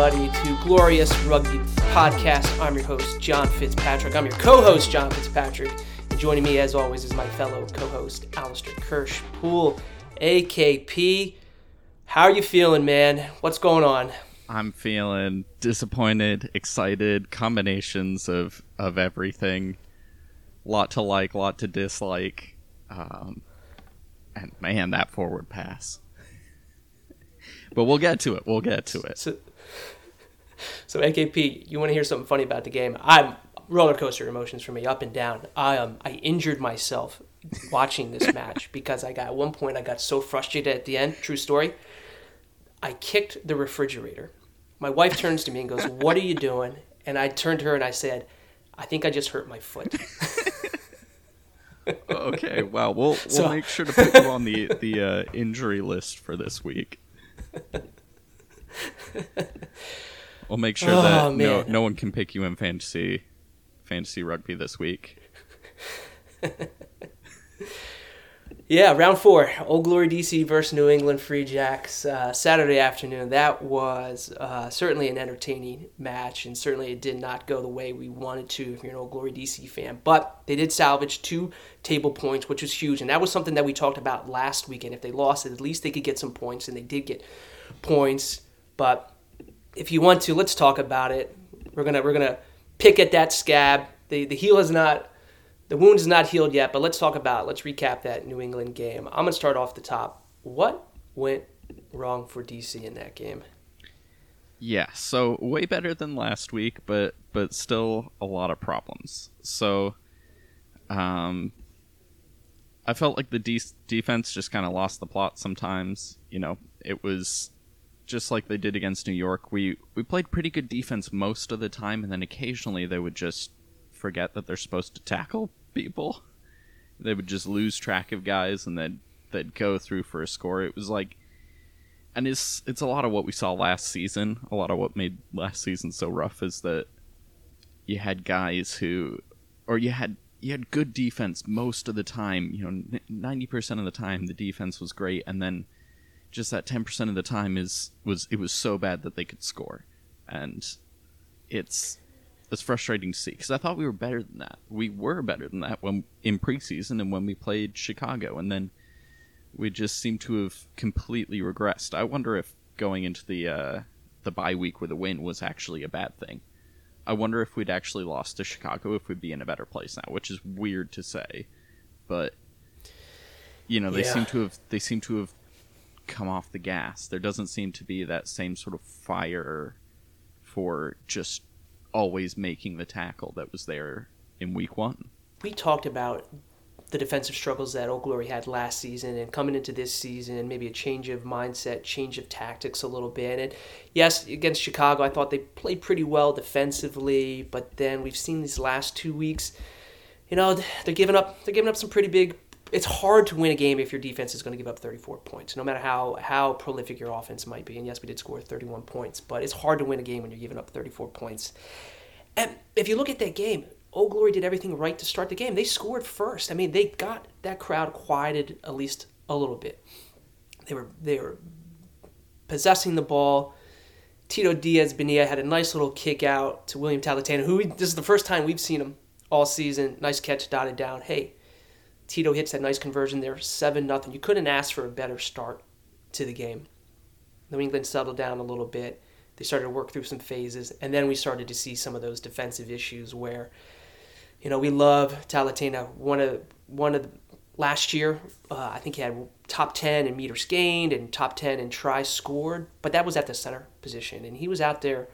everybody, to Glorious Rugby Podcast. I'm your host, John Fitzpatrick. I'm your co host, John Fitzpatrick. And joining me, as always, is my fellow co host, Alistair Kirsch Poole, AKP. How are you feeling, man? What's going on? I'm feeling disappointed, excited, combinations of, of everything. Lot to like, lot to dislike. Um, and man, that forward pass. but we'll get to it. We'll get to it. So, so AKP, you want to hear something funny about the game? I'm roller coaster emotions for me, up and down. I um I injured myself watching this match because I got at one point I got so frustrated at the end. True story. I kicked the refrigerator. My wife turns to me and goes, "What are you doing?" And I turned to her and I said, "I think I just hurt my foot." okay, wow. We'll we'll so, make sure to put you on the the uh, injury list for this week. we'll make sure oh, that no no one can pick you in fantasy fantasy rugby this week. Yeah, round four, Old Glory DC versus New England Free Jacks, uh, Saturday afternoon. That was uh, certainly an entertaining match, and certainly it did not go the way we wanted to if you're an Old Glory DC fan. But they did salvage two table points, which was huge, and that was something that we talked about last weekend. If they lost it, at least they could get some points, and they did get points. But if you want to, let's talk about it. We're gonna we're gonna pick at that scab. The the heel has not the wound is not healed yet, but let's talk about, let's recap that New England game. I'm to start off the top. What went wrong for DC in that game? Yeah, so way better than last week, but but still a lot of problems. So, um, I felt like the de- defense just kind of lost the plot sometimes. You know, it was just like they did against New York. We we played pretty good defense most of the time, and then occasionally they would just forget that they're supposed to tackle people. They would just lose track of guys and then they'd go through for a score. It was like and it's it's a lot of what we saw last season. A lot of what made last season so rough is that you had guys who or you had you had good defense most of the time. You know, ninety percent of the time the defense was great, and then just that ten percent of the time is was it was so bad that they could score, and it's it's frustrating to see because I thought we were better than that. We were better than that when in preseason and when we played Chicago, and then we just seem to have completely regressed. I wonder if going into the uh, the bye week with a win was actually a bad thing. I wonder if we'd actually lost to Chicago if we'd be in a better place now, which is weird to say, but you know they yeah. seem to have they seem to have come off the gas. There doesn't seem to be that same sort of fire for just always making the tackle that was there in week one. We talked about the defensive struggles that Old Glory had last season and coming into this season, maybe a change of mindset, change of tactics a little bit. And yes, against Chicago, I thought they played pretty well defensively, but then we've seen these last two weeks, you know, they're giving up they're giving up some pretty big it's hard to win a game if your defense is going to give up 34 points, no matter how, how prolific your offense might be. And yes, we did score 31 points, but it's hard to win a game when you're giving up 34 points. And if you look at that game, Old Glory did everything right to start the game. They scored first. I mean, they got that crowd quieted at least a little bit. They were they were possessing the ball. Tito Diaz Bonilla had a nice little kick out to William Talatena, who this is the first time we've seen him all season. Nice catch, dotted down. Hey, Tito hits that nice conversion there, 7 nothing. You couldn't ask for a better start to the game. New England settled down a little bit. They started to work through some phases, and then we started to see some of those defensive issues where, you know, we love Talatena. One of one of the, last year, uh, I think he had top ten in meters gained and top ten in tries scored, but that was at the center position, and he was out there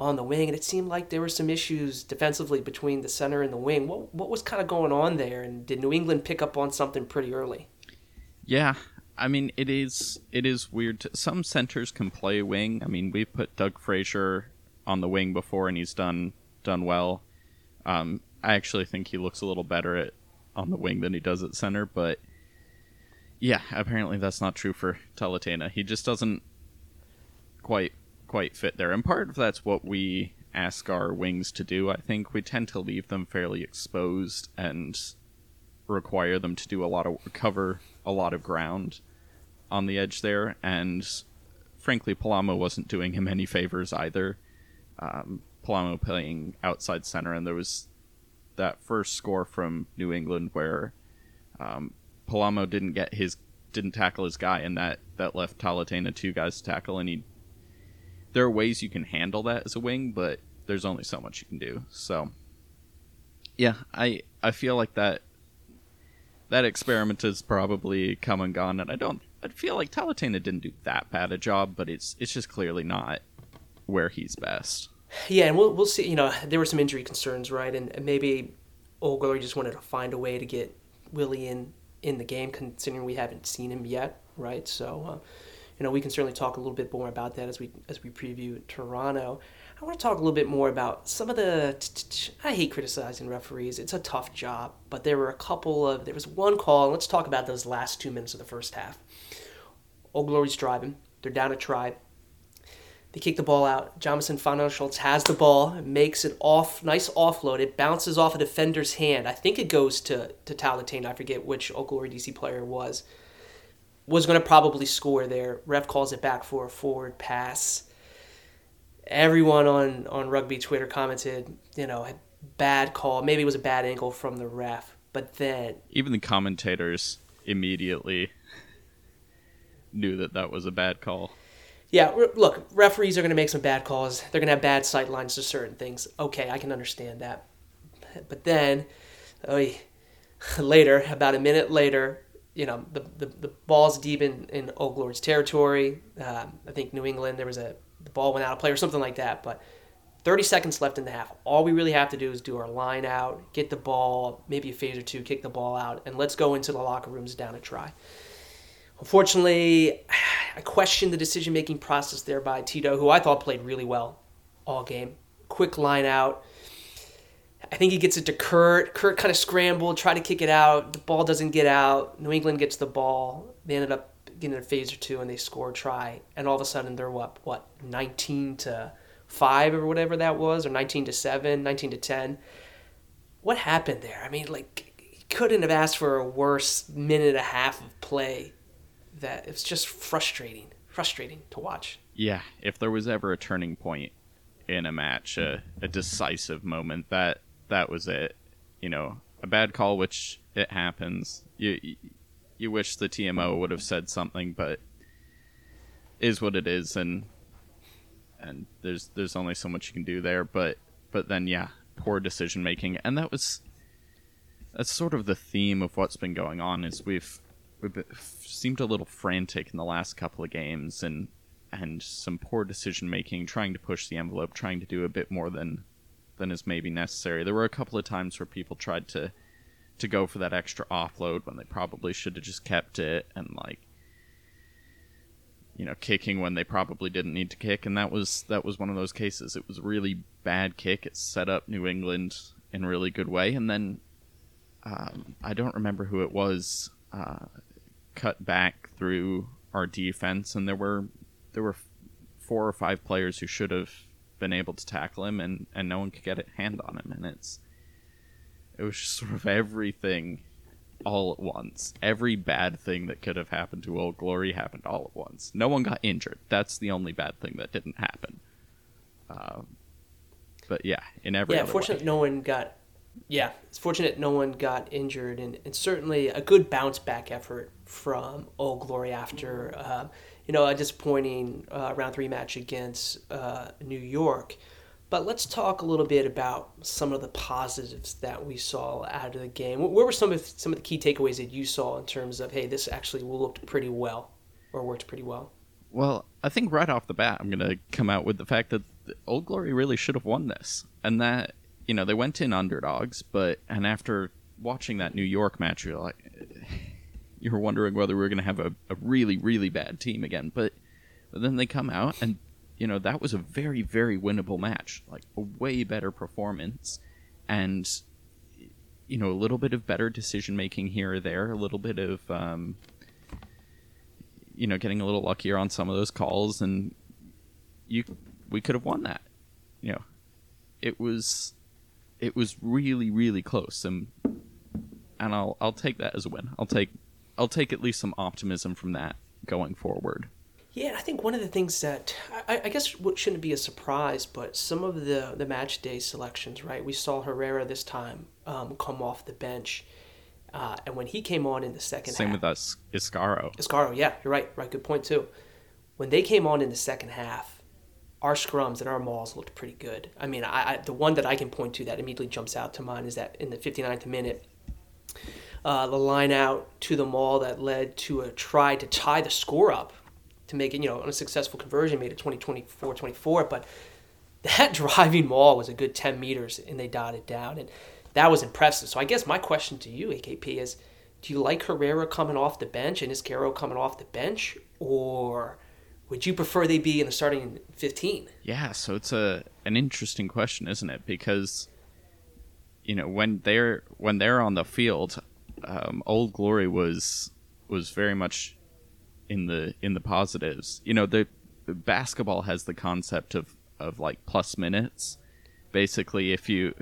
on the wing, and it seemed like there were some issues defensively between the center and the wing. What what was kind of going on there, and did New England pick up on something pretty early? Yeah, I mean it is it is weird. Some centers can play wing. I mean we've put Doug Frazier on the wing before, and he's done done well. Um, I actually think he looks a little better at on the wing than he does at center, but yeah, apparently that's not true for Talatena. He just doesn't quite quite fit there. And part of that's what we ask our wings to do. I think we tend to leave them fairly exposed and require them to do a lot of cover a lot of ground on the edge there and frankly, Palamo wasn't doing him any favors either. Um, Palamo playing outside center, and there was that first score from New England where um, Palamo didn't get his didn't tackle his guy, and that that left Talatena two guys to tackle, and he. There are ways you can handle that as a wing, but there's only so much you can do. So, yeah, I I feel like that that experiment has probably come and gone, and I don't. I feel like Talatena didn't do that bad a job, but it's it's just clearly not where he's best. Yeah, and we'll we'll see. You know, there were some injury concerns, right? And, and maybe Old Glory just wanted to find a way to get Willie in in the game, considering we haven't seen him yet, right? So, uh, you know, we can certainly talk a little bit more about that as we as we preview Toronto. I want to talk a little bit more about some of the. I hate criticizing referees. It's a tough job, but there were a couple of. There was one call. Let's talk about those last two minutes of the first half. Old Glory's driving. They're down a try. They kick the ball out. Jamison Fa'anana Schultz has the ball, makes it off, nice offload. It bounces off a defender's hand. I think it goes to to Talatane. I forget which Old Glory DC player was. Was going to probably score there. Ref calls it back for a forward pass everyone on on rugby Twitter commented, you know, bad call. Maybe it was a bad angle from the ref, but then even the commentators immediately knew that that was a bad call. Yeah, look, referees are going to make some bad calls. They're going to have bad sight lines to certain things. Okay, I can understand that. But then, oh, later, about a minute later, you know, the, the, the ball's deep in, in Old Glory's territory. Um, I think New England, there was a the ball went out of play or something like that. But 30 seconds left in the half. All we really have to do is do our line out, get the ball, maybe a phase or two, kick the ball out, and let's go into the locker rooms down a try. Unfortunately, I questioned the decision making process there by Tito, who I thought played really well all game. Quick line out. I think he gets it to Kurt. Kurt kind of scrambled, tried to kick it out. The ball doesn't get out. New England gets the ball. They ended up getting a phase or two and they score a try, and all of a sudden they're what what 19 to five or whatever that was, or 19 to seven, 19 to 10. What happened there? I mean, like couldn't have asked for a worse minute and a half of play. That it's just frustrating, frustrating to watch. Yeah, if there was ever a turning point in a match, a, a decisive moment, that that was it. You know, a bad call, which it happens. You you wish the TMO would have said something, but is what it is, and and there's there's only so much you can do there. But but then yeah, poor decision making, and that was that's sort of the theme of what's been going on. Is we've we've been, seemed a little frantic in the last couple of games, and and some poor decision making, trying to push the envelope, trying to do a bit more than than is maybe necessary. There were a couple of times where people tried to to go for that extra offload when they probably should have just kept it and like you know kicking when they probably didn't need to kick. And that was that was one of those cases. It was a really bad kick. It set up new england in a really good way. And then um, i don't remember who it was uh, cut back through our defense. And there were there were four or five players who should have been able to tackle him and and no one could get a hand on him and it's it was just sort of everything all at once. Every bad thing that could have happened to Old Glory happened all at once. No one got injured. That's the only bad thing that didn't happen. Um, but yeah, in every yeah, fortunate no one got. Yeah, it's fortunate no one got injured, and it's certainly a good bounce back effort from Old Glory after uh, you know a disappointing uh, round three match against uh, New York. But let's talk a little bit about some of the positives that we saw out of the game. What were some of some of the key takeaways that you saw in terms of hey, this actually looked pretty well or worked pretty well? Well, I think right off the bat, I'm going to come out with the fact that Old Glory really should have won this, and that you know they went in underdogs, but and after watching that New York match, you're like, you were wondering whether we were going to have a, a really really bad team again, but, but then they come out and you know that was a very very winnable match like a way better performance and you know a little bit of better decision making here or there a little bit of um, you know getting a little luckier on some of those calls and you we could have won that. You know it was it was really really close and and I'll I'll take that as a win I'll take I'll take at least some optimism from that going forward Yeah, I think one of the things that I, I guess what shouldn't be a surprise, but some of the the match day selections, right? We saw Herrera this time um, come off the bench, uh, and when he came on in the second Same half, with us, Iscaro. Iscaro, yeah, you're right, right, good point too. When they came on in the second half, our scrums and our mauls looked pretty good. I mean, I, I the one that I can point to that immediately jumps out to mind is that in the 59th minute, uh, the line out to the maul that led to a try to tie the score up to make it, you know, a successful conversion, made it 20, 24, 24. But that driving maul was a good 10 meters and they dotted down. And that was impressive. So I guess my question to you, AKP, is do you like Herrera coming off the bench and Iscaro coming off the bench? Or would you prefer they be in the starting 15? Yeah, so it's a an interesting question, isn't it? Because you know when they're when they're on the field, um, Old Glory was was very much in the in the positives. You know, the, the basketball has the concept of of like plus minutes. Basically, if you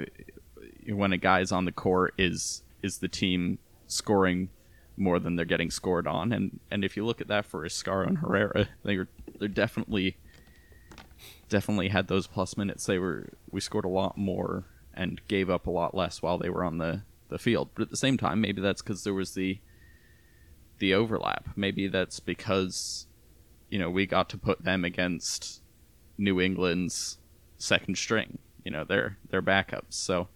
when a guy's on the court is is the team scoring more than they're getting scored on, and and if you look at that for Iscaro and Herrera, they're they're definitely definitely had those plus minutes. They were we scored a lot more and gave up a lot less while they were on the the field. But at the same time, maybe that's because there was the the overlap. Maybe that's because you know we got to put them against New England's second string. You know their their backups. So,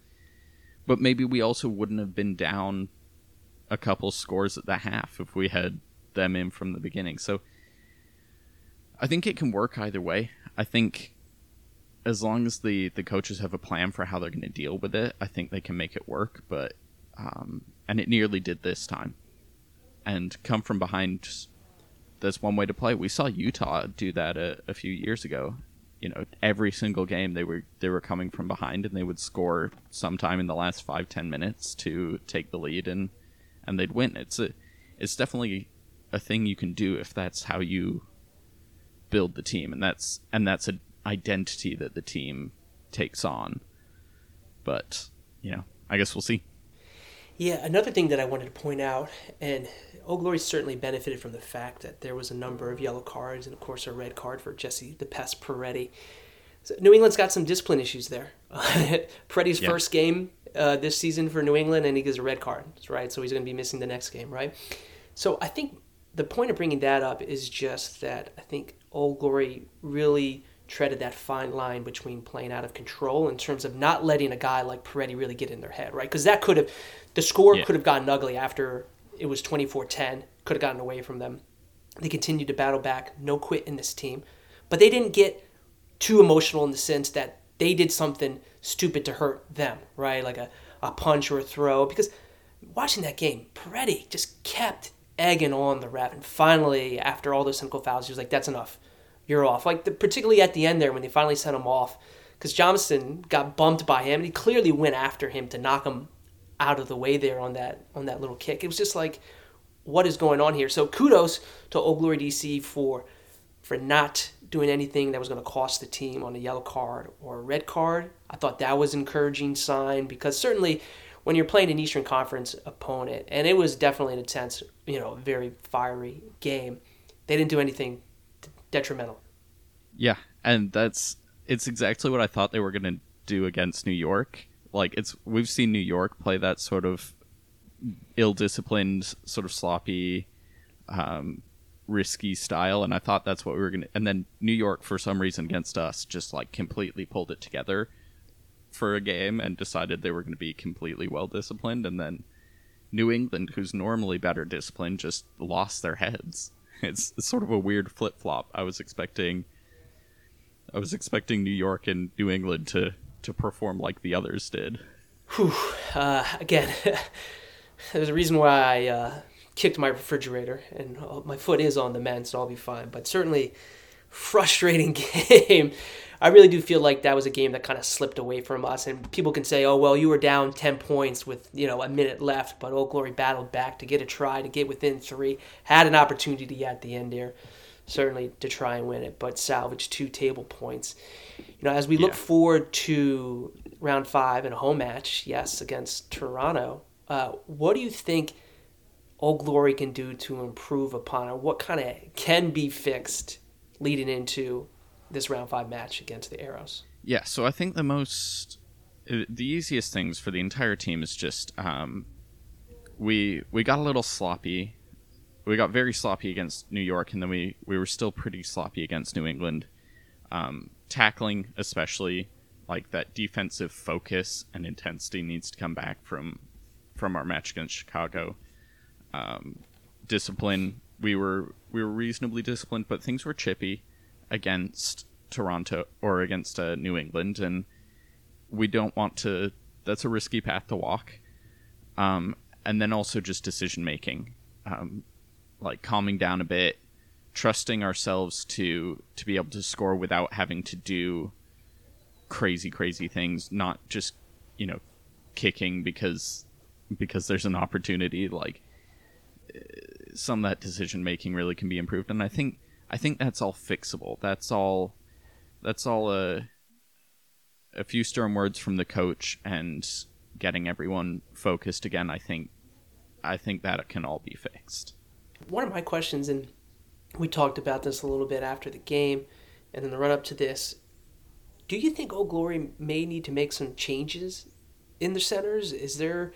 but maybe we also wouldn't have been down a couple scores at the half if we had them in from the beginning. So. I think it can work either way. I think as long as the the coaches have a plan for how they're going to deal with it, I think they can make it work. But um, and it nearly did this time. And come from behind. That's one way to play. We saw Utah do that a, a few years ago. You know, every single game they were they were coming from behind and they would score sometime in the last five ten minutes to take the lead and and they'd win. It's a it's definitely a thing you can do if that's how you build the team, and that's and that's an identity that the team takes on. But you know, I guess we'll see. Yeah, another thing that I wanted to point out, and Old Glory certainly benefited from the fact that there was a number of yellow cards and, of course, a red card for Jesse the Pest Peretti. So New England's got some discipline issues there. Peretti's yeah. first game uh, this season for New England, and he gets a red card, right? So he's going to be missing the next game, right? So I think the point of bringing that up is just that I think Old Glory really treaded that fine line between playing out of control in terms of not letting a guy like Peretti really get in their head, right? Because that could have, the score yeah. could have gotten ugly after it was 24 10, could have gotten away from them. They continued to battle back, no quit in this team. But they didn't get too emotional in the sense that they did something stupid to hurt them, right? Like a, a punch or a throw. Because watching that game, Peretti just kept egging on the ref. And finally, after all those cynical fouls, he was like, "That's enough. You're off." Like the, particularly at the end there when they finally sent him off, because Johnson got bumped by him, and he clearly went after him to knock him out of the way there on that on that little kick. It was just like, what is going on here? So kudos to Old Glory DC for for not doing anything that was going to cost the team on a yellow card or a red card. I thought that was an encouraging sign because certainly when you're playing an Eastern Conference opponent, and it was definitely an intense, you know, very fiery game. They didn't do anything detrimental. Yeah, and that's it's exactly what I thought they were going to do against New York. Like it's we've seen New York play that sort of ill-disciplined, sort of sloppy, um, risky style, and I thought that's what we were to. And then New York, for some reason, against us, just like completely pulled it together for a game and decided they were going to be completely well disciplined, and then New England, who's normally better disciplined, just lost their heads. It's, it's sort of a weird flip flop. I was expecting, I was expecting New York and New England to to perform like the others did. Whew. Uh, again, there's a reason why I uh, kicked my refrigerator, and uh, my foot is on the mend, so I'll be fine. But certainly, frustrating game. I really do feel like that was a game that kind of slipped away from us. And people can say, "Oh, well, you were down ten points with you know a minute left," but Old Glory battled back to get a try to get within three. Had an opportunity at the end there, certainly to try and win it, but salvaged two table points. You know, as we yeah. look forward to round five and a home match, yes, against Toronto. Uh, what do you think Old Glory can do to improve upon it? What kind of can be fixed leading into this round five match against the Arrows? Yeah, so I think the most, uh, the easiest things for the entire team is just um, we we got a little sloppy. We got very sloppy against New York, and then we we were still pretty sloppy against New England. Um, tackling, especially like that defensive focus and intensity, needs to come back from from our match against Chicago. Um, discipline, we were we were reasonably disciplined, but things were chippy against Toronto or against uh, New England, and we don't want to. That's a risky path to walk. Um, and then also just decision making, um, like calming down a bit, trusting ourselves to to be able to score without having to do crazy crazy things, not just you know kicking because because there's an opportunity. Like some of that decision making really can be improved, and I think I think that's all fixable. That's all that's all a a few stern words from the coach and getting everyone focused again. I think I think that can all be fixed. One of my questions, and we talked about this a little bit after the game, and in the run up to this. Do you think Old Glory may need to make some changes in the centers? Is there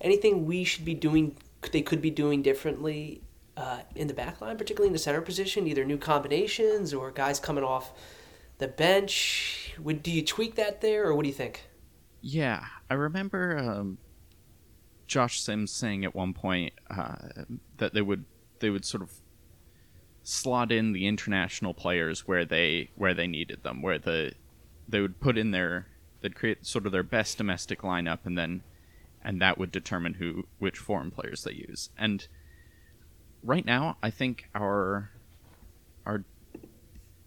anything we should be doing? They could be doing differently uh, in the back line, particularly in the center position, either new combinations or guys coming off the bench. Would do you tweak that there, or what do you think? Yeah, I remember um, Josh Sims saying at one point uh, that they would they would sort of slot in the international players where they where they needed them, where the they would put in their they'd create sort of their best domestic lineup, and then and that would determine who which foreign players they use. And right now, I think our our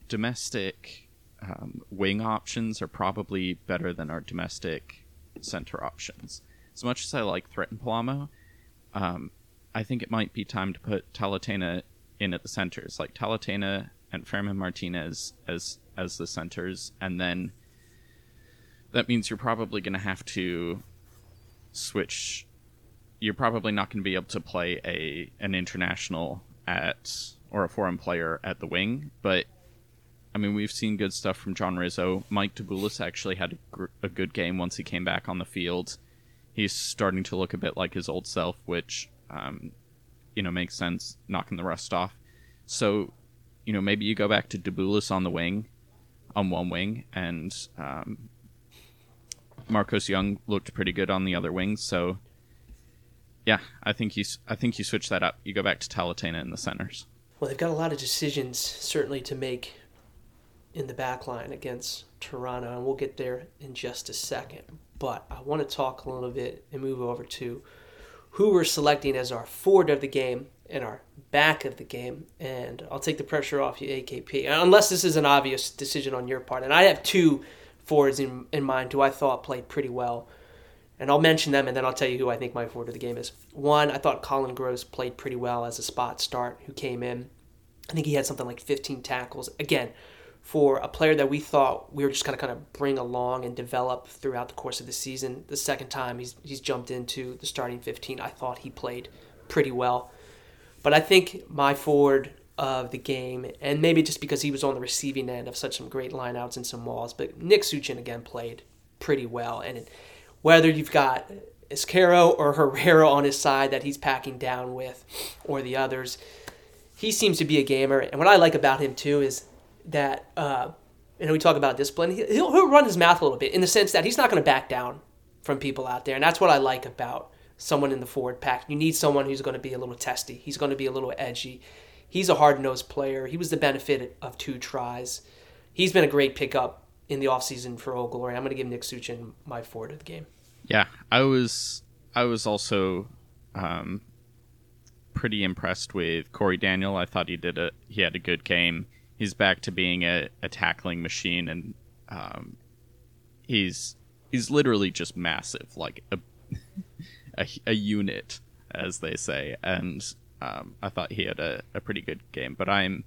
domestic um, wing options are probably better than our domestic center options. As much as I like Threat and Palamo, um, I think it might be time to put Talatena in at the centers, like Talatena and Fairman Martinez as as the centers, and then that means you're probably going to have to switch. You're probably not going to be able to play a an international at or a foreign player at the wing, but I mean, we've seen good stuff from John Rizzo. Mike Deboulis actually had a, gr- a, good game once he came back on the field. He's starting to look a bit like his old self, which, um, you know, makes sense, knocking the rust off. So, you know, maybe you go back to Deboulis on the wing, on one wing, and um, Marcos Young looked pretty good on the other wing. So, yeah, I think you, I think you switch that up. You go back to Talatena in the centers. Well, they've got a lot of decisions certainly to make in the back line against Toronto, and we'll get there in just a second. But I want to talk a little bit and move over to who we're selecting as our forward of the game and our back of the game. And I'll take the pressure off you, AKP, unless this is an obvious decision on your part. And I have two forwards in, in mind who I thought played pretty well. And I'll mention them and then I'll tell you who I think my forward of the game is. One, I thought Colin Gross played pretty well as a spot start who came in. I think he had something like 15 tackles. Again, for a player that we thought we were just going to kind of bring along and develop throughout the course of the season. The second time he's he's jumped into the starting 15, I thought he played pretty well. But I think my forward of the game, and maybe just because he was on the receiving end of such some great lineouts and some mauls, but Nick Suchin again played pretty well. And whether you've got Iscaro or Herrera on his side that he's packing down with, or the others, he seems to be a gamer. And what I like about him too is that uh, and we talk about discipline. He'll, he'll run his mouth a little bit in the sense that he's not going to back down from people out there, and that's what I like about someone in the forward pack. You need someone who's going to be a little testy. He's going to be a little edgy. He's a hard nosed player. He was the benefit of two tries. He's been a great pickup in the offseason for Old Glory. I'm going to give Nick Suchin my forward of the game. Yeah, I was I was also um, pretty impressed with Corey Daniel. I thought he did a he had a good game he's back to being a, a tackling machine, and um, he's he's literally just massive, like a a, a unit, as they say. And um, I thought he had a, a pretty good game. But I'm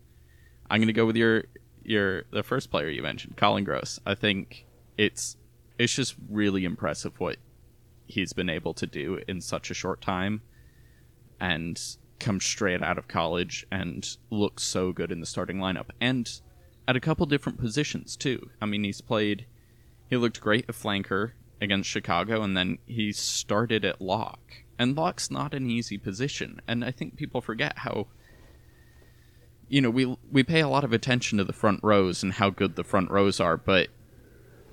I'm gonna go with your your the first player you mentioned, Colin Gross. I think it's it's just really impressive what he's been able to do in such a short time. And come straight out of college and look so good in the starting lineup. And at a couple different positions too. I mean, he's played. He looked great at flanker against Chicago, and then he started at lock. And lock's not an easy position, and I think people forget how. You know, we we pay a lot of attention to the front rows and how good the front rows are, but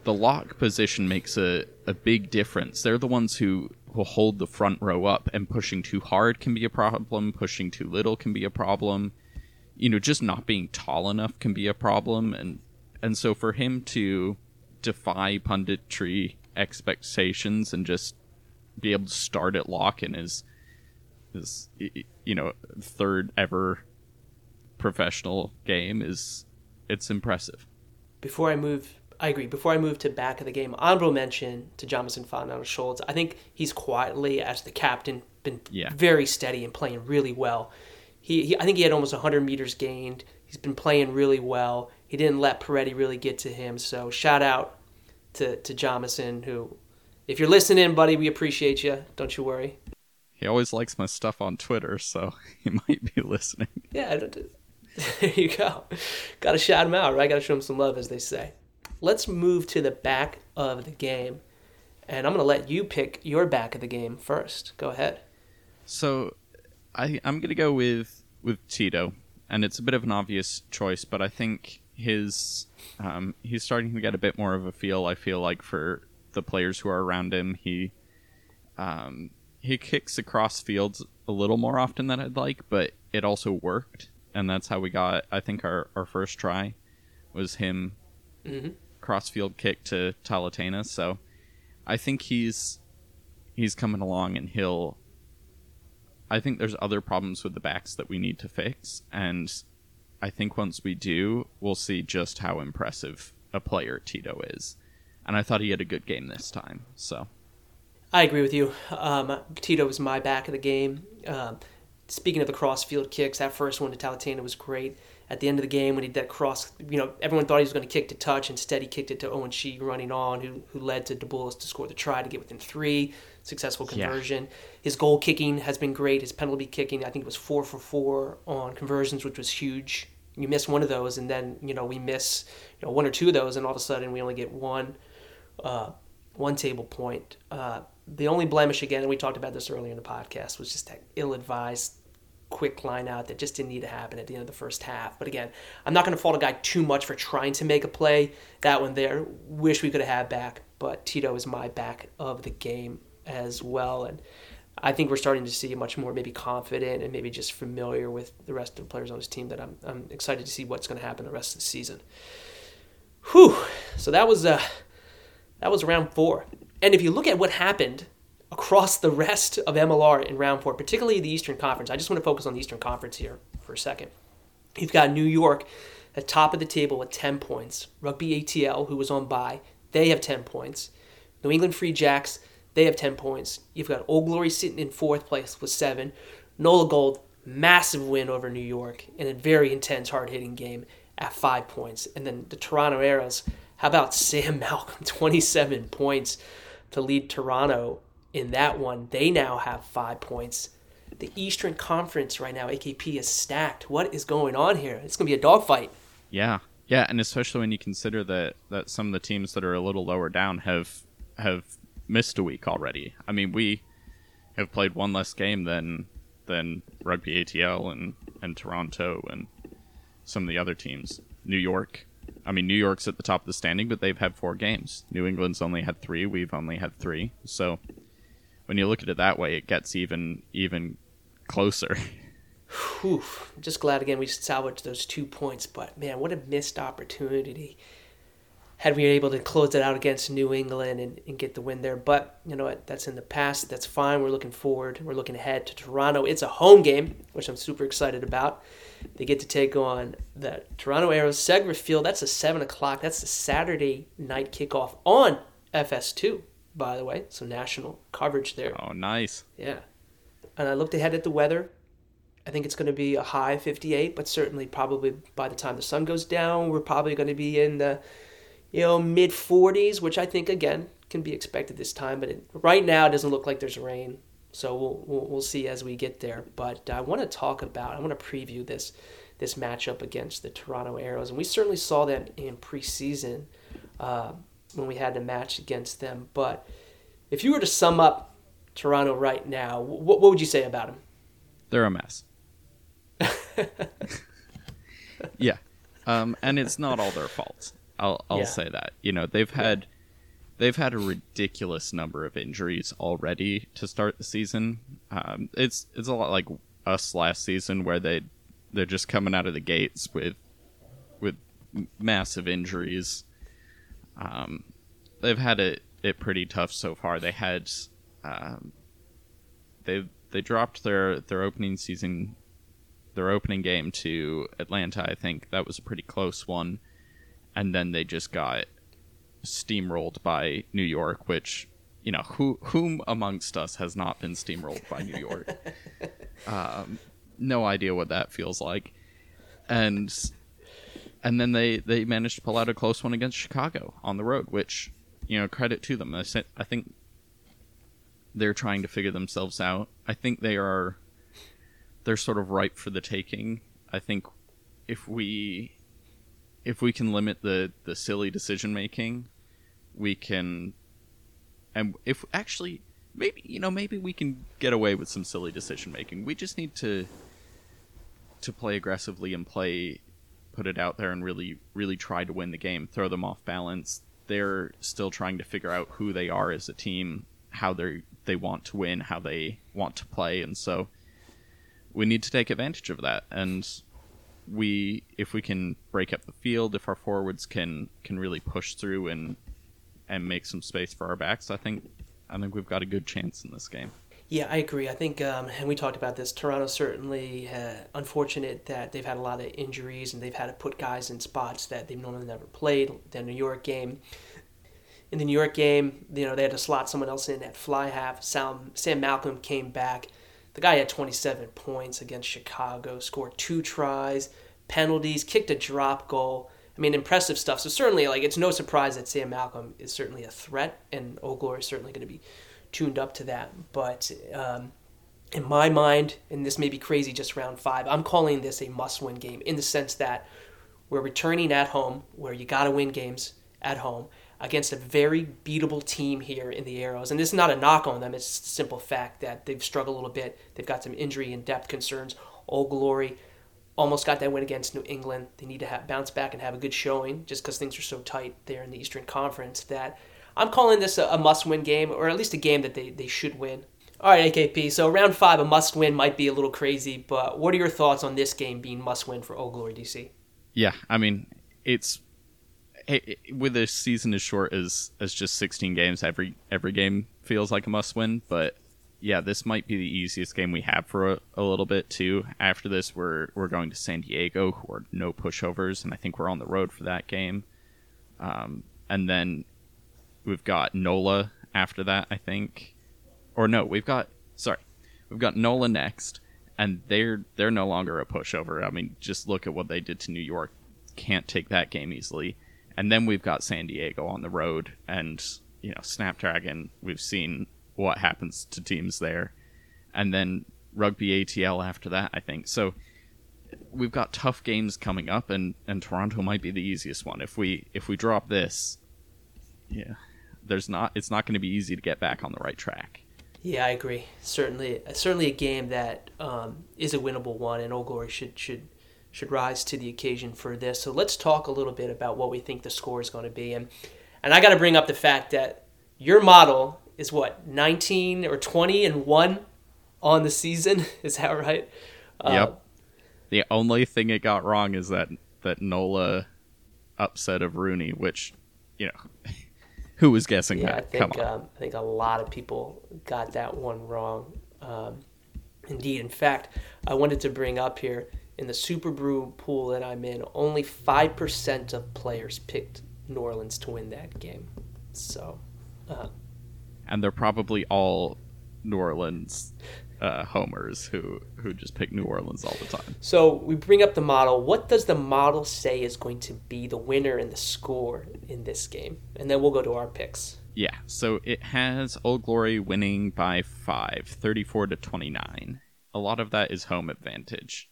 the lock position makes a, a big difference. They're the ones who will hold the front row up, and pushing too hard can be a problem. Pushing too little can be a problem. You know, just not being tall enough can be a problem, and and so for him to defy punditry expectations and just be able to start at lock in his his you know third ever professional game is it's impressive. Before I move I agree. Before I move to back of the game, honorable mention to Jamison Fa'anana Schultz. I think he's quietly, as the captain, been yeah. very steady and playing really well. He, he, I think he had almost 100 meters gained. He's been playing really well. He didn't let Peretti really get to him. So shout out to to Jamison, who, if you're listening, buddy, we appreciate you. Don't you worry. He always likes my stuff on Twitter, so he might be listening. Yeah, there you go. Got to shout him out, right? Got to show him some love, as they say let's move to the back of the game. And I'm going to let you pick your back of the game first. Go ahead. So I, I'm going to go with, with Tito. And it's a bit of an obvious choice, but I think his um, he's starting to get a bit more of a feel. I feel like for the players who are around him, he um, he kicks across fields a little more often than I'd like, but it also worked, and that's how we got. I think our, our first try was him mm-hmm crossfield kick to Talatena. So I think he's he's coming along and he'll I think there's other problems with the backs that we need to fix and I think once we do, we'll see just how impressive a player Tito is. And I thought he had a good game this time. So I agree with you. Um, Tito was my back of the game. Um, speaking of the crossfield kicks, that first one to Talatena was great at the end of the game when he did that cross, you know, everyone thought he was going to kick to touch. Instead, he kicked it to Owen Shee running on, who, who led to DeBulis to score the try to get within three. Successful conversion. Yeah. His goal kicking has been great. His penalty kicking, I think it was four for four on conversions, which was huge. You miss one of those, and then you know we miss you know one or two of those, and all of a sudden we only get one uh, one table point. Uh, the only blemish again, and we talked about this earlier in the podcast, was just that ill-advised quick line out that just didn't need to happen at the end of the first half. But again, I'm not going to fault a guy too much for trying to make a play. That one there, wish we could have had back, but Tito is my back of the game as well. And I think we're starting to see much more maybe confident and maybe just familiar with the rest of the players on his team that I'm, I'm excited to see what's going to happen the rest of the season. Whew. So that was uh, that was round four. And if you look at what happened across the rest of MLR in round four, particularly the Eastern Conference. I just want to focus on the Eastern Conference here for a second. You've got New York at top of the table with 10 points. Rugby ATL, who was on bye, they have 10 points. New England Free Jacks, they have 10 points. You've got Old Glory sitting in fourth place with seven. Nola Gold, massive win over New York in a very intense, hard hitting game at five points. And then the Toronto Arrows, how about Sam Malcolm, 27 points to lead Toronto in that one, they now have five points. The Eastern Conference right now, AKP is stacked. What is going on here? It's going to be a dogfight. Yeah, yeah, and especially when you consider that that some of the teams that are a little lower down have have missed a week already. I mean, we have played one less game than than Rugby ATL and and Toronto and some of the other teams. New York. I mean, New York's at the top of the standing, but they've had four games. New England's only had three. We've only had three. So when you look at it that way, it gets even even closer. Whew. Just glad again we salvaged those two points, but man, what a missed opportunity. Had we been able to close it out against New England and, and get the win there. But you know what? That's in the past. That's fine. We're looking forward. We're looking ahead to Toronto. It's a home game, which I'm super excited about. They get to take on the Toronto Arrows Segra Field. That's a seven o'clock. That's the Saturday night kickoff on FS2 by the way, so national coverage there. Oh, nice. Yeah. And I looked ahead at the weather. I think it's going to be a high 58, but certainly probably by the time the sun goes down, we're probably going to be in the you know mid 40s, which I think again can be expected this time. But it, right now, it doesn't look like there's rain. So we'll, we'll, we'll see as we get there. But I want to talk about, I want to preview this this matchup against the Toronto Arrows, and we certainly saw that in preseason uh, when we had a match against them. But if you were to sum up Toronto right now, what, what would you say about them? They're a mess. yeah, um, and it's not all their fault. I'll I'll yeah. say that. You know, they've had they've had a ridiculous number of injuries already to start the season. Um, it's it's a lot like us last season where they they're just coming out of the gates with with massive injuries. Um, they've had it it pretty tough so far. They had um, they they dropped their their opening season their opening game to Atlanta. I think that was a pretty close one, and then they just got steamrolled by New York, which you know who whom amongst us has not been steamrolled by New York. um, no idea what that feels like, and and then they they managed to pull out a close one against Chicago on the road, which you know credit to them. I, said, I think they're trying to figure themselves out. I think they are they're sort of ripe for the taking. I think if we if we can limit the the silly decision making, we can and if actually maybe you know maybe we can get away with some silly decision making. We just need to to play aggressively and play put it out there and really really try to win the game, throw them off balance. They're still trying to figure out who they are as a team, how they they want to win, how they want to play, and so we need to take advantage of that. And we if we can break up the field, if our forwards can can really push through and and make some space for our backs, I think I think we've got a good chance in this game. Yeah, I agree. I think, um, and we talked about this. Toronto certainly uh, unfortunate that they've had a lot of injuries and they've had to put guys in spots that they've normally never played. The New York game, in the New York game, you know they had to slot someone else in at fly half. Sam Sam Malcolm came back. The guy had 27 points against Chicago, scored two tries, penalties, kicked a drop goal. I mean, impressive stuff. So certainly, like, it's no surprise that Sam Malcolm is certainly a threat, and Old Glory is certainly going to be tuned up to that. But um, in my mind, and this may be crazy just round five, I'm calling this a must win game in the sense that we're returning at home, where you got to win games at home against a very beatable team here in the Arrows. And this is not a knock on them, it's a simple fact that they've struggled a little bit. They've got some injury and depth concerns. Old Glory almost got that win against New England. They need to have, bounce back and have a good showing just because things are so tight there in the Eastern Conference that I'm calling this a, a must win game, or at least a game that they, they should win. All right, AKP. So round five, a must win might be a little crazy, but what are your thoughts on this game being must win for Old Glory DC? Yeah, I mean, it's it, with a season as short as as just 16 games, every every game feels like a must win. But yeah, this might be the easiest game we have for a, a, little bit too. After this, we're we're going to San Diego, who are no pushovers, and I think we're on the road for that game. Um, and then We've got Nola after that, I think. Or no, we've got sorry. We've got Nola next, and they're they're no longer a pushover. I mean, just look at what they did to New York. Can't take that game easily. And then we've got San Diego on the road and you know, Snapdragon, we've seen what happens to teams there. And then Rugby ATL after that, I think. So we've got tough games coming up and, and Toronto might be the easiest one. If we if we drop this, yeah, there's not it's not going to be easy to get back on the right track. Yeah, I agree. Certainly, certainly a game that um, is a winnable one, and Old Glory should should should rise to the occasion for this. So let's talk a little bit about what we think the score is going to be, and and I got to bring up the fact that your model is what 19 or 20 and one on the season. Is that right? Uh, yep. the only thing it got wrong is that that Nola upset of Rooney, which you know who was guessing yeah, that? I think um, I think a lot of people got that one wrong. Um, indeed, in fact, I wanted to bring up here in the SuperBru pool that I'm in, only five percent of players picked New Orleans to win that game. So, uh, and they're probably all New Orleans uh, homers who who just pick New Orleans all the time. So we bring up the model. What does the model say is going to be the winner and the score in this game? And then we'll go to our picks. Yeah, so it has Old Glory winning by 5, 34 to 29. A lot of that is home advantage,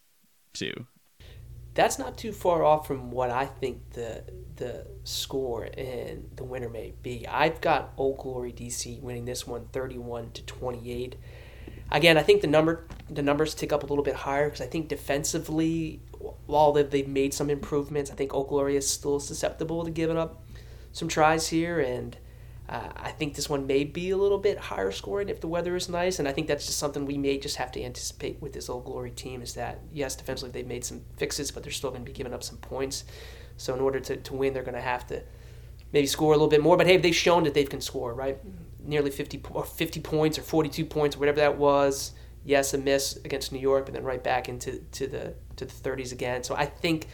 That's not too far off from what I think the the score and the winner may be. I've got Old Glory DC winning this one 31 to 28. Again, I think the number the numbers tick up a little bit higher because I think defensively, while they've, they've made some improvements, I think Old Glory is still susceptible to giving up some tries here and uh, I think this one may be a little bit higher scoring if the weather is nice, and I think that's just something we may just have to anticipate with this Old Glory team. Is that yes, defensively they've made some fixes, but they're still going to be giving up some points. So in order to, to win, they're going to have to maybe score a little bit more. But hey, they've shown that they can score, right? Nearly 50 or 50 points or 42 points, or whatever that was. Yes, a miss against New York, but then right back into to the to the 30s again. So I think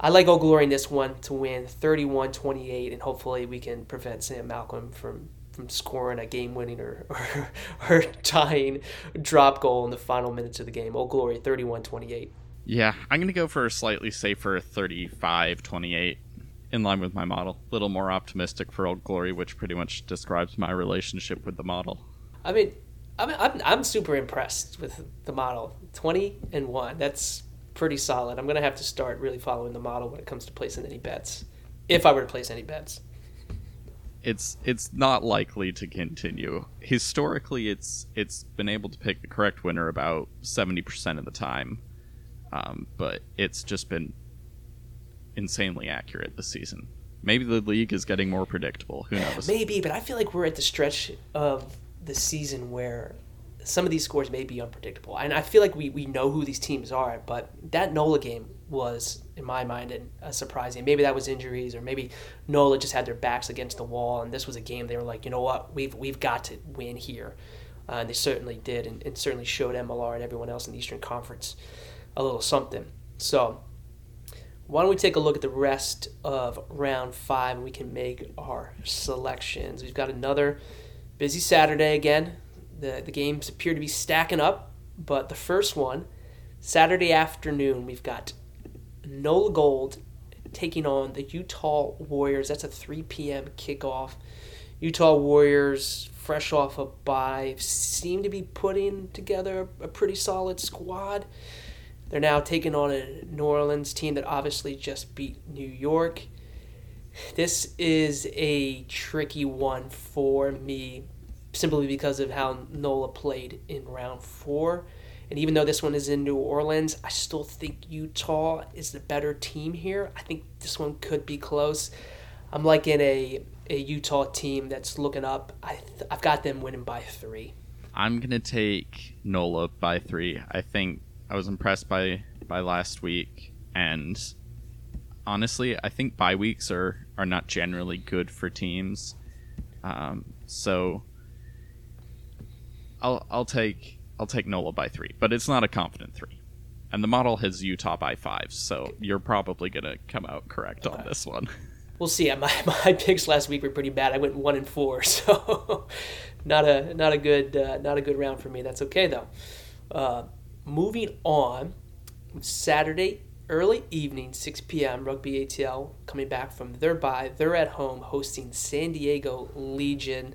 I like Old Glory in this one to win 31 28, and hopefully we can prevent Sam Malcolm from, from scoring a game winning or, or, or tying drop goal in the final minutes of the game. Old Glory 31 28. Yeah, I'm going to go for a slightly safer 35 28 in line with my model. A little more optimistic for Old Glory, which pretty much describes my relationship with the model. I mean, I mean I'm, I'm super impressed with the model. 20 and 1. That's pretty solid. I'm going to have to start really following the model when it comes to placing any bets, if I were to place any bets. It's it's not likely to continue. Historically, it's it's been able to pick the correct winner about seventy percent of the time, um, but it's just been insanely accurate this season. Maybe the league is getting more predictable. Who knows? Maybe, but I feel like we're at the stretch of the season where some of these scores may be unpredictable. And I feel like we, we know who these teams are, but that NOLA game was, in my mind, a surprising. Maybe that was injuries, or maybe NOLA just had their backs against the wall, and this was a game they were like, you know what, we've we've got to win here, uh, and they certainly did, and, and certainly showed MLR and everyone else in the Eastern Conference a little something. So, why don't we take a look at the rest of round five, and we can make our selections. We've got another busy Saturday again the, the games appear to be stacking up, but the first one, Saturday afternoon, we've got NOLA Gold taking on the Utah Warriors. That's a 3 p.m. kickoff. Utah Warriors, fresh off a bye, seem to be putting together a pretty solid squad. They're now taking on a New Orleans team that obviously just beat New York. This is a tricky one for me simply because of how NOLA played in round four. And even though this one is in New Orleans, I still think Utah is the better team here. I think this one could be close. I'm liking a, a Utah team that's looking up. I th- I've got them winning by three. I'm gonna take NOLA by three. I think I was impressed by by last week, and honestly, I think bye weeks are are not generally good for teams. Um, so I'll I'll take I'll take NOLA by three, but it's not a confident three. And the model has Utah by five, so you're probably gonna come out correct okay. on this one. We'll see. My my picks last week were pretty bad. I went one and four, so not a not a good uh, not a good round for me. That's okay though. Uh, moving on, Saturday early evening, 6 p.m. Rugby ATL coming back from their bye. They're at home hosting San Diego Legion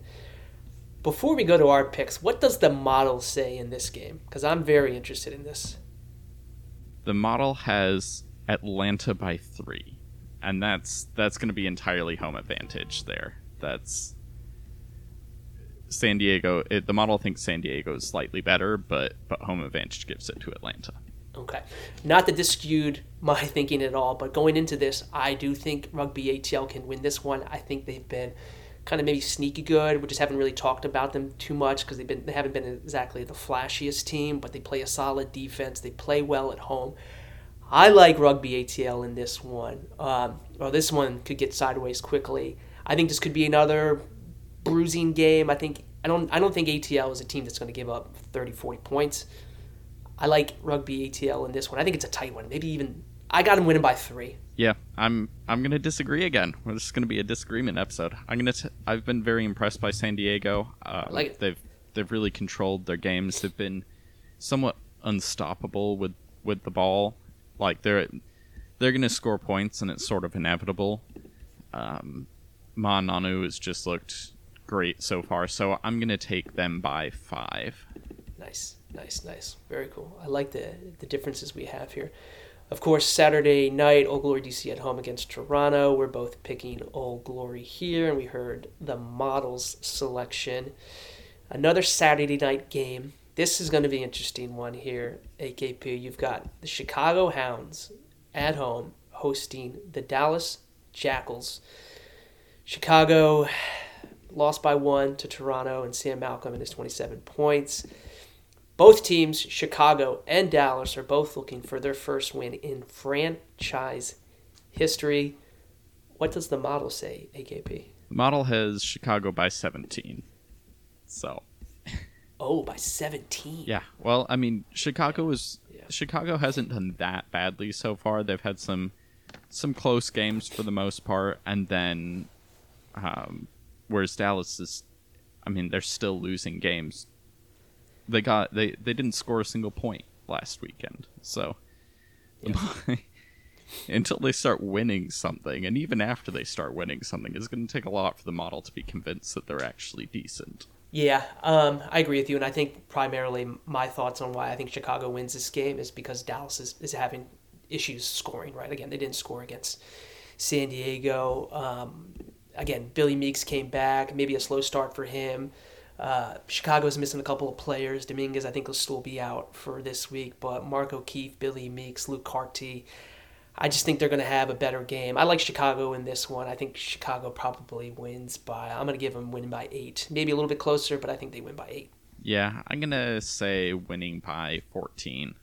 before we go to our picks, what does the model say in this game? Because I'm very interested in this. The model has Atlanta by three, and that's that's going to be entirely home advantage there. That's San Diego. It, the model thinks San Diego is slightly better, but but home advantage gives it to Atlanta. Okay, not that this skewed my thinking at all, but going into this, I do think Rugby ATL can win this one. I think they've been kind of maybe sneaky good. We just haven't really talked about them too much because they've been they haven't been exactly the flashiest team, but they play a solid defense. They play well at home. I like Rugby ATL in this one. Um, well, this one could get sideways quickly. I think this could be another bruising game. I think I don't I don't think ATL is a team that's going to give up 30, 40 points. I like Rugby ATL in this one. I think it's a tight one. Maybe even I got him winning by three. Yeah, I'm I'm gonna disagree again. This is gonna be a disagreement episode. I'm gonna. T- I've been very impressed by San Diego. Uh, like they've they've really controlled their games. They've been somewhat unstoppable with with the ball. Like they're they're gonna score points, and it's sort of inevitable. Um, Ma'a Nonu has just looked great so far, so I'm gonna take them by five. Nice, nice, nice. Very cool. I like the the differences we have here. Of course, Saturday night, Old Glory DC at home against Toronto. We're both picking Old Glory here, and we heard the models selection. Another Saturday night game. This is going to be an interesting one here, AKP. You've got the Chicago Hounds at home hosting the Dallas Jackals. Chicago lost by one to Toronto and Sam Malcolm and his 27 points. Both teams, Chicago and Dallas, are both looking for their first win in franchise history. What does the model say, AKP? The model has Chicago by 17. So. Oh, by 17. Yeah. Well, I mean, Chicago is Yeah. Chicago hasn't done that badly so far. They've had some some close games for the most part, and then um, whereas Dallas is, I mean, they're still losing games. They got they they didn't score a single point last weekend, so until they start winning something, and even after they start winning something, it's going to take a lot for the model to be convinced that they're actually decent. Yeah, um, I agree with you, and I think primarily my thoughts on why I think Chicago wins this game is because Dallas is, is having issues scoring. Right, again, they didn't score against San Diego. Um, again, Billy Meakes came back, maybe a slow start for him. Uh, Chicago's missing a couple of players. Dominguez, I think, will still be out for this week, but Mark O'Keefe, Billy Meakes, Luke Carty. I just think they're going to have a better game. I like Chicago in this one. I think Chicago probably wins by. I'm going to give them winning by eight, maybe a little bit closer, but I think they win by eight. Yeah, I'm gonna say winning by 14.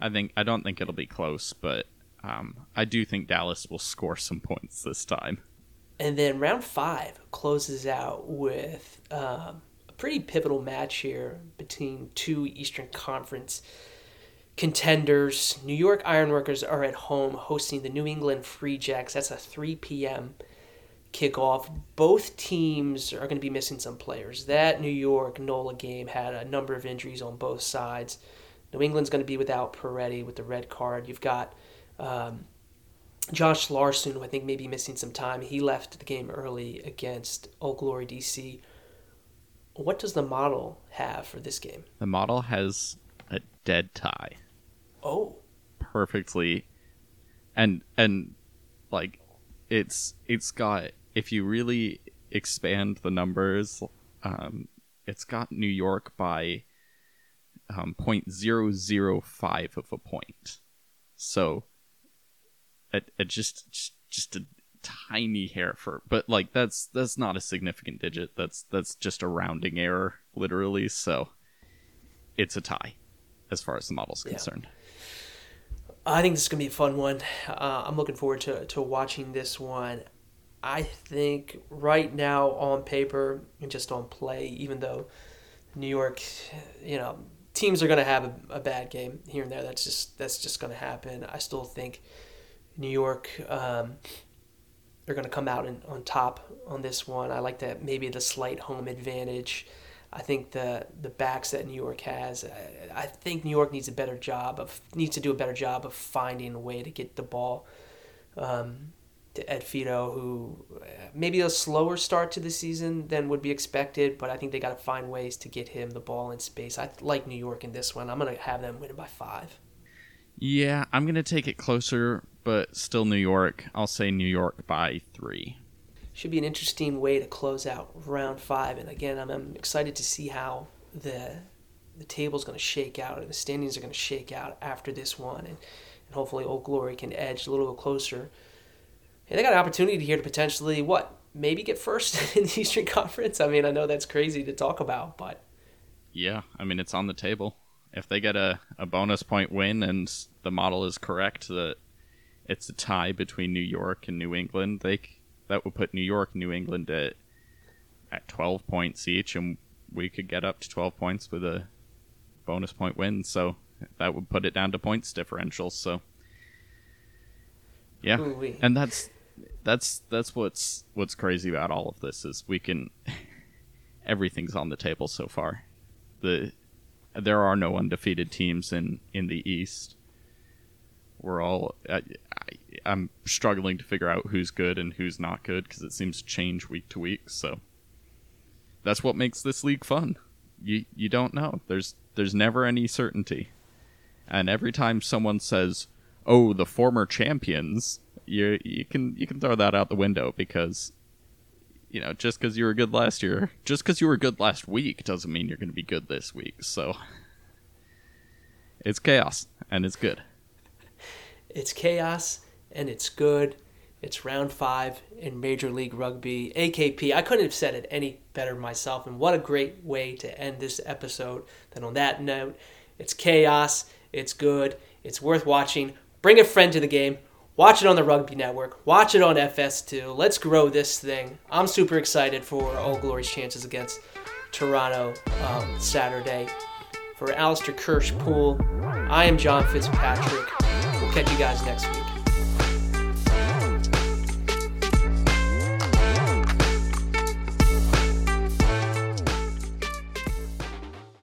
I think I don't think it'll be close, but um, I do think Dallas will score some points this time. And then round five closes out with um, pretty pivotal match here between two Eastern Conference contenders. New York Ironworkers are at home hosting the New England Free Jacks. That's a 3 p.m. kickoff. Both teams are going to be missing some players. That New York NOLA game had a number of injuries on both sides. New England's going to be without Peretti with the red card. You've got um, Josh Larson, who I think may be missing some time. He left the game early against Old Glory DC. What does the model have for this game? The model has a dead tie. Oh, perfectly and and like it's it's got if you really expand the numbers um it's got new york by um 0.005 of a point so it, it just just just a tiny hair for but like that's that's not a significant digit that's that's just a rounding error literally so it's a tie as far as the model's Yeah. concerned I think this is gonna be a fun one. Uh, I'm looking forward to, to watching this one. I think right now on paper and just on play, even though New York, you know, teams are gonna have a, a bad game here and there. That's just that's just gonna happen. I still think New York um, are gonna come out in, on top on this one. I like that maybe the slight home advantage. I think the the backs that New York has, I, I think New York needs a better job of needs to do a better job of finding a way to get the ball um, to Ed Fidow, who uh, maybe a slower start to the season than would be expected, but I think they got to find ways to get him the ball in space. I like New York in this one. I'm gonna have them win by five. Yeah, I'm gonna take it closer, but still New York. I'll say New York by three. should be an interesting way to close out round five. And again, I'm, I'm excited to see how the the table's going to shake out and the standings are going to shake out after this one, and, and hopefully Old Glory can edge a little bit closer. And they got an opportunity here to potentially what maybe get first in the Eastern Conference. I mean, I know that's crazy to talk about, but Yeah, I mean it's on the table. If they get a, a bonus point win and the model is correct that it's a tie between New York and New England, they that would put New York and New England at at 12 points each and we could get up to 12 points with a bonus point win, so that would put it down to points differential, so yeah. Ooh-wee. And that's that's that's what's what's crazy about all of this is we can everything's on the table so far. The there are no undefeated teams in in the East. We're all I, I'm struggling to figure out who's good and who's not good because it seems to change week to week. So that's what makes this league fun. You you don't know. There's there's never any certainty. And every time someone says, "Oh, the former champions," you you can you can throw that out the window because you know, just because you were good last year, just because you were good last week doesn't mean you're going to be good this week. So it's chaos and it's good. It's chaos and it's good. It's round five in Major League Rugby. AKP, I couldn't have said it any better myself. And what a great way to end this episode Then, on that note. It's chaos. It's good. It's worth watching. Bring a friend to the game. Watch it on the Rugby Network. Watch it on FS2. Let's grow this thing. I'm super excited for Old Glory's chances against Toronto um, Saturday. For Alistair Kirsch Poole, I am John Fitzpatrick. We'll catch you guys next week.